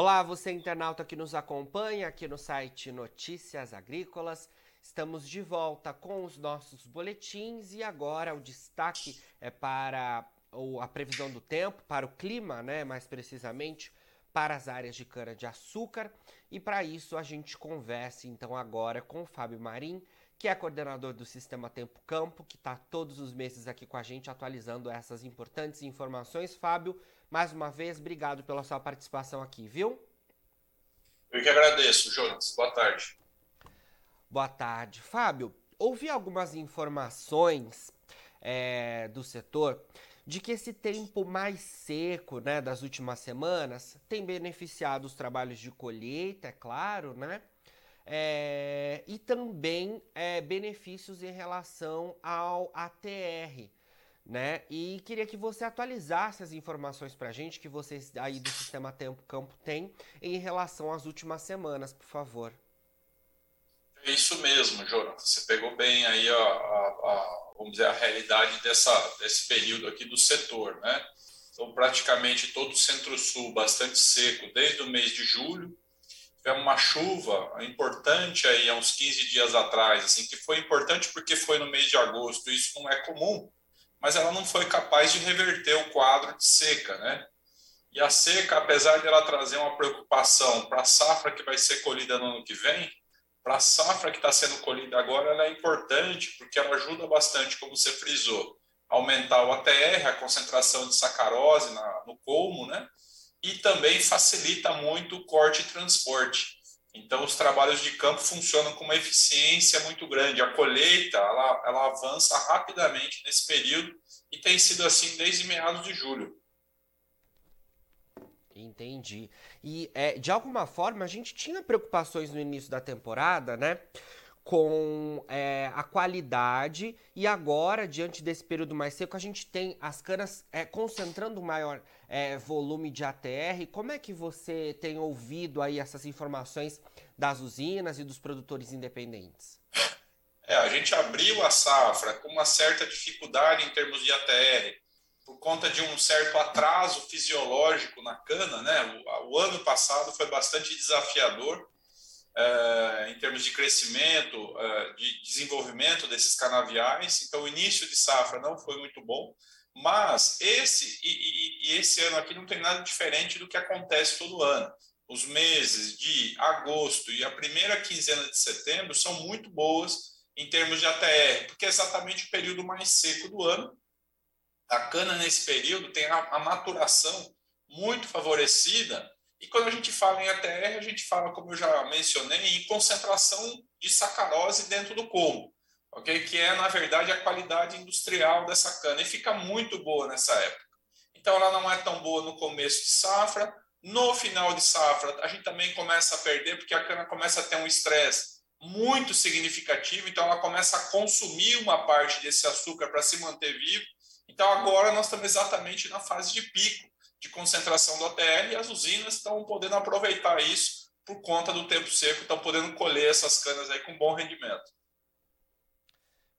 Olá, você internauta que nos acompanha aqui no site Notícias Agrícolas. Estamos de volta com os nossos boletins e agora o destaque é para a previsão do tempo, para o clima, né, mais precisamente, para as áreas de cana-de-açúcar. E para isso a gente conversa então agora com o Fábio Marim, que é coordenador do Sistema Tempo Campo, que está todos os meses aqui com a gente atualizando essas importantes informações. Fábio, mais uma vez, obrigado pela sua participação aqui, viu? Eu que agradeço, Jonas. Boa tarde. Boa tarde. Fábio, ouvi algumas informações é, do setor de que esse tempo mais seco né, das últimas semanas tem beneficiado os trabalhos de colheita, é claro, né? É, e também é, benefícios em relação ao ATR, né? E queria que você atualizasse as informações para a gente que vocês aí do Sistema Tempo Campo tem em relação às últimas semanas, por favor. É isso mesmo, Jonas. Você pegou bem aí a, a, a, vamos dizer, a realidade dessa, desse período aqui do setor, né? Então, praticamente todo o Centro-Sul bastante seco desde o mês de julho, tivemos uma chuva importante aí há uns 15 dias atrás, assim, que foi importante porque foi no mês de agosto, isso não é comum, mas ela não foi capaz de reverter o quadro de seca, né? E a seca, apesar de ela trazer uma preocupação para a safra que vai ser colhida no ano que vem, para a safra que está sendo colhida agora, ela é importante porque ela ajuda bastante, como você frisou, a aumentar o ATR, a concentração de sacarose na, no colmo, né? E também facilita muito o corte e transporte. Então, os trabalhos de campo funcionam com uma eficiência muito grande. A colheita ela, ela avança rapidamente nesse período e tem sido assim desde meados de julho. Entendi. E é, de alguma forma a gente tinha preocupações no início da temporada, né? Com é, a qualidade e agora, diante desse período mais seco, a gente tem as canas é, concentrando maior é, volume de ATR. Como é que você tem ouvido aí essas informações das usinas e dos produtores independentes? É, a gente abriu a safra com uma certa dificuldade em termos de ATR, por conta de um certo atraso fisiológico na cana, né? O, o ano passado foi bastante desafiador uh, em termos de crescimento, uh, de desenvolvimento desses canaviais. Então, o início de safra não foi muito bom, mas esse e, e, e esse ano aqui não tem nada diferente do que acontece todo ano. Os meses de agosto e a primeira quinzena de setembro são muito boas em termos de ATR, porque é exatamente o período mais seco do ano. A cana, nesse período, tem a, a maturação muito favorecida e quando a gente fala em ATR, a gente fala, como eu já mencionei, em concentração de sacarose dentro do colmo, ok? que é, na verdade, a qualidade industrial dessa cana. E fica muito boa nessa época. Então, ela não é tão boa no começo de safra. No final de safra, a gente também começa a perder, porque a cana começa a ter um estresse muito significativo, então ela começa a consumir uma parte desse açúcar para se manter vivo. Então, agora nós estamos exatamente na fase de pico de concentração do ATR e as usinas estão podendo aproveitar isso por conta do tempo seco, estão podendo colher essas canas aí com bom rendimento.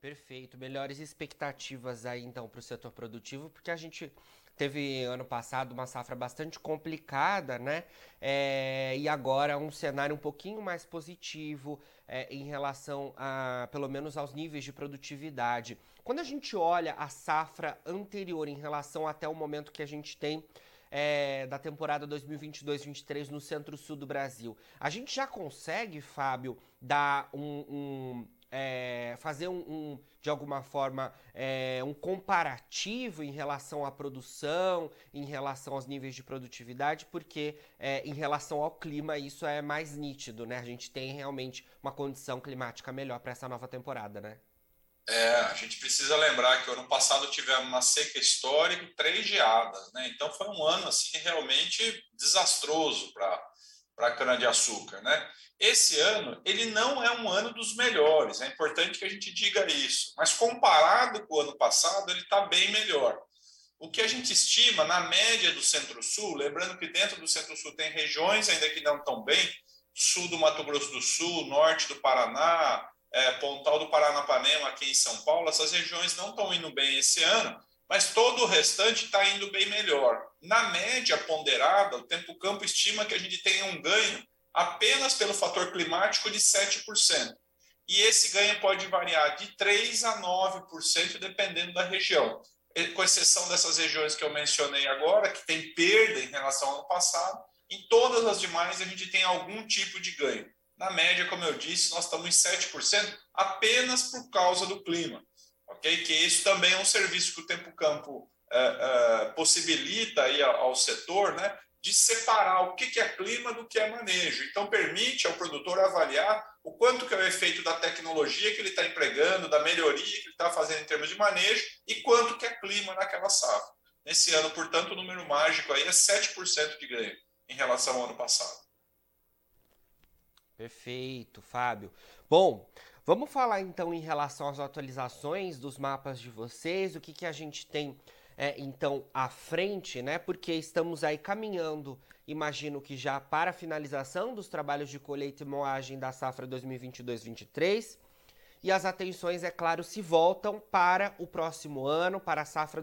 Perfeito. Melhores expectativas aí então para o setor produtivo, porque a gente teve ano passado uma safra bastante complicada, né? É, e agora um cenário um pouquinho mais positivo é, em relação a, pelo menos, aos níveis de produtividade. Quando a gente olha a safra anterior em relação até o momento que a gente tem é, da temporada 2022-23 no centro-sul do Brasil. A gente já consegue, Fábio, dar um, um é, fazer um, um, de alguma forma é, um comparativo em relação à produção, em relação aos níveis de produtividade, porque é, em relação ao clima isso é mais nítido, né? A gente tem realmente uma condição climática melhor para essa nova temporada, né? É, a gente precisa lembrar que o ano passado tivemos uma seca histórica e três geadas, né? Então foi um ano assim realmente desastroso para para cana-de-açúcar, né? Esse ano, ele não é um ano dos melhores, é importante que a gente diga isso, mas comparado com o ano passado, ele está bem melhor. O que a gente estima na média do Centro-Sul, lembrando que dentro do Centro-Sul tem regiões ainda que não estão bem, sul do Mato Grosso do Sul, norte do Paraná, é, Pontal do Paranapanema, aqui em São Paulo, essas regiões não estão indo bem esse ano, mas todo o restante está indo bem melhor. Na média ponderada, o Tempo Campo estima que a gente tenha um ganho apenas pelo fator climático de 7%. E esse ganho pode variar de 3% a 9%, dependendo da região. Com exceção dessas regiões que eu mencionei agora, que tem perda em relação ao ano passado, em todas as demais a gente tem algum tipo de ganho. Na média, como eu disse, nós estamos em 7% apenas por causa do clima. Ok? Que isso também é um serviço que o Tempo Campo é, é, possibilita aí ao setor, né? de separar o que é clima do que é manejo. Então, permite ao produtor avaliar o quanto que é o efeito da tecnologia que ele está empregando, da melhoria que ele está fazendo em termos de manejo e quanto que é clima naquela safra. Nesse ano, portanto, o número mágico aí é 7% de ganho em relação ao ano passado. Perfeito, Fábio. Bom, vamos falar então em relação às atualizações dos mapas de vocês, o que, que a gente tem é, então à frente, né? Porque estamos aí caminhando, imagino que já para a finalização dos trabalhos de colheita e moagem da safra 2022-23. E as atenções, é claro, se voltam para o próximo ano, para a safra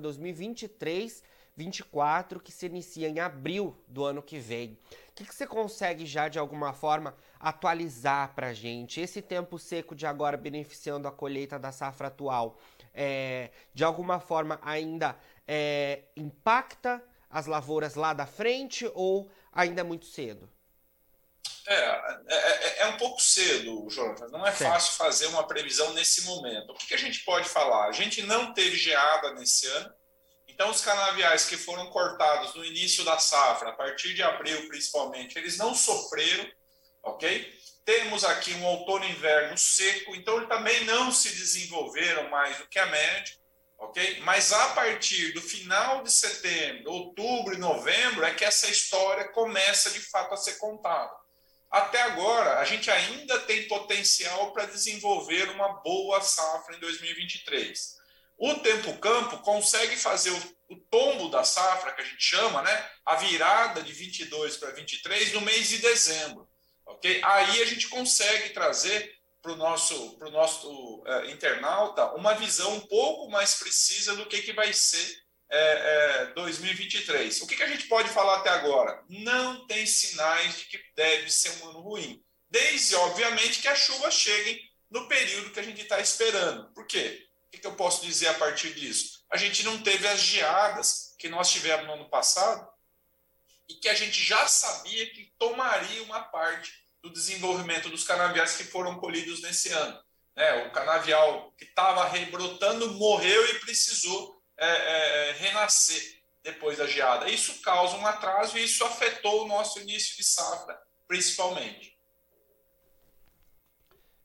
2023-24, que se inicia em abril do ano que vem. O que, que você consegue já, de alguma forma, atualizar para a gente? Esse tempo seco de agora beneficiando a colheita da safra atual, é, de alguma forma ainda é, impacta as lavouras lá da frente ou ainda é muito cedo? É, é, é, é um pouco cedo, Jonathan. Não é fácil fazer uma previsão nesse momento. O que, que a gente pode falar? A gente não teve geada nesse ano, então os canaviais que foram cortados no início da safra, a partir de abril principalmente, eles não sofreram, ok? Temos aqui um outono e inverno seco, então eles também não se desenvolveram mais do que a média ok? Mas a partir do final de setembro, outubro e novembro é que essa história começa de fato a ser contada. Até agora, a gente ainda tem potencial para desenvolver uma boa safra em 2023. O Tempo Campo consegue fazer o, o tombo da safra, que a gente chama, né? A virada de 22 para 23 no mês de dezembro, ok? Aí a gente consegue trazer para o nosso, pro nosso uh, internauta uma visão um pouco mais precisa do que, que vai ser é, é, 2023. O que, que a gente pode falar até agora? Não tem sinais de que deve ser um ano ruim. Desde, obviamente, que as chuvas cheguem no período que a gente está esperando. Por quê? O que, eu posso dizer a partir disso? A gente não teve as geadas que nós tivemos no ano passado e que a gente já sabia que tomaria uma parte do desenvolvimento dos canaviais que foram colhidos nesse ano. É, o canavial que estava rebrotando morreu e precisou é, é, renascer depois da geada. Isso causa um atraso e isso afetou o nosso início de safra, principalmente.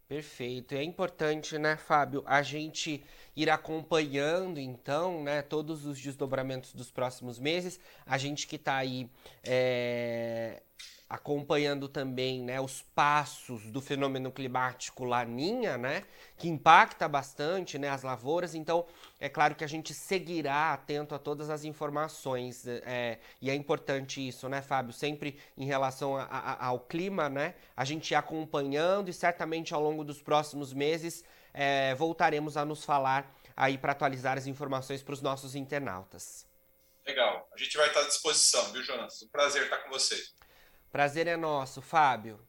Perfeito. É importante, né, Fábio, a gente ir acompanhando, então, né, todos os desdobramentos dos próximos meses. A gente que está aí é, acompanhando também né, os passos do fenômeno climático laninha, né, que impacta bastante né, as lavouras. Então, é claro que a gente seguirá atento a todas as informações. É, e é importante isso, né, Fábio? Sempre em relação a, a, ao clima, né, a gente acompanhando e certamente ao longo dos próximos meses é, voltaremos a nos falar aí para atualizar as informações para os nossos internautas. Legal. A gente vai estar à disposição, viu, Jonas? Um prazer estar com vocês. Prazer é nosso, Fábio.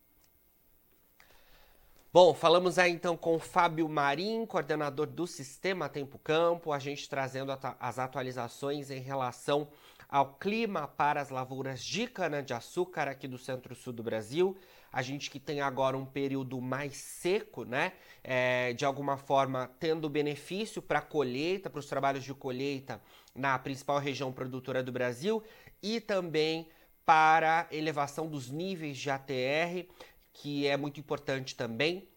Bom, falamos aí então com Fábio Marim, coordenador do Sistema Tempo Campo, a gente trazendo as atualizações em relação ao clima para as lavouras de cana-de-açúcar aqui do centro-sul do Brasil. A gente que tem agora um período mais seco, né? É, de alguma forma tendo benefício para a colheita, para os trabalhos de colheita na principal região produtora do Brasil e também para elevação dos níveis de ATR, que é muito importante também.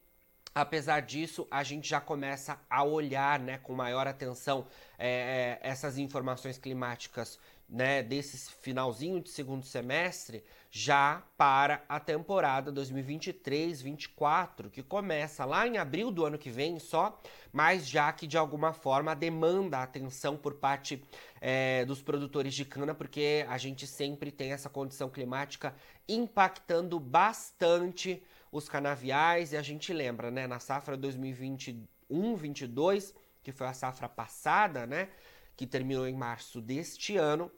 Apesar disso, a gente já começa a olhar né, com maior atenção é, essas informações climáticas né, desse finalzinho de segundo semestre já para a temporada 2023-24, que começa lá em abril do ano que vem só, mas já que de alguma forma demanda atenção por parte é, dos produtores de cana, porque a gente sempre tem essa condição climática impactando bastante os canaviais, e a gente lembra, né, na safra 2021-22, que foi a safra passada, né, que terminou em março deste ano.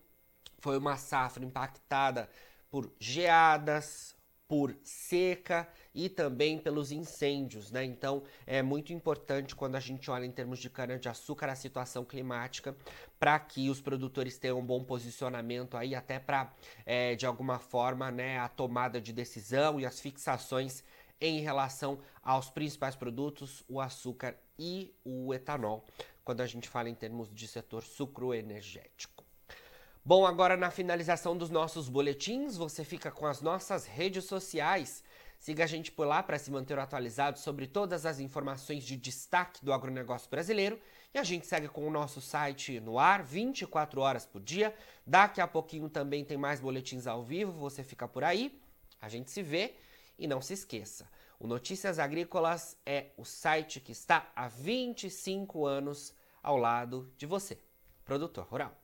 Foi uma safra impactada por geadas, por seca e também pelos incêndios, né? Então é muito importante quando a gente olha em termos de cana-de-açúcar a situação climática para que os produtores tenham um bom posicionamento aí até para é, de alguma forma, né, a tomada de decisão e as fixações em relação aos principais produtos, o açúcar e o etanol, quando a gente fala em termos de setor sucroenergético. Bom, agora na finalização dos nossos boletins, você fica com as nossas redes sociais. Siga a gente por lá para se manter atualizado sobre todas as informações de destaque do agronegócio brasileiro. E a gente segue com o nosso site no ar 24 horas por dia. Daqui a pouquinho também tem mais boletins ao vivo, você fica por aí. A gente se vê e não se esqueça, o Notícias Agrícolas é o site que está há 25 anos ao lado de você, produtor rural.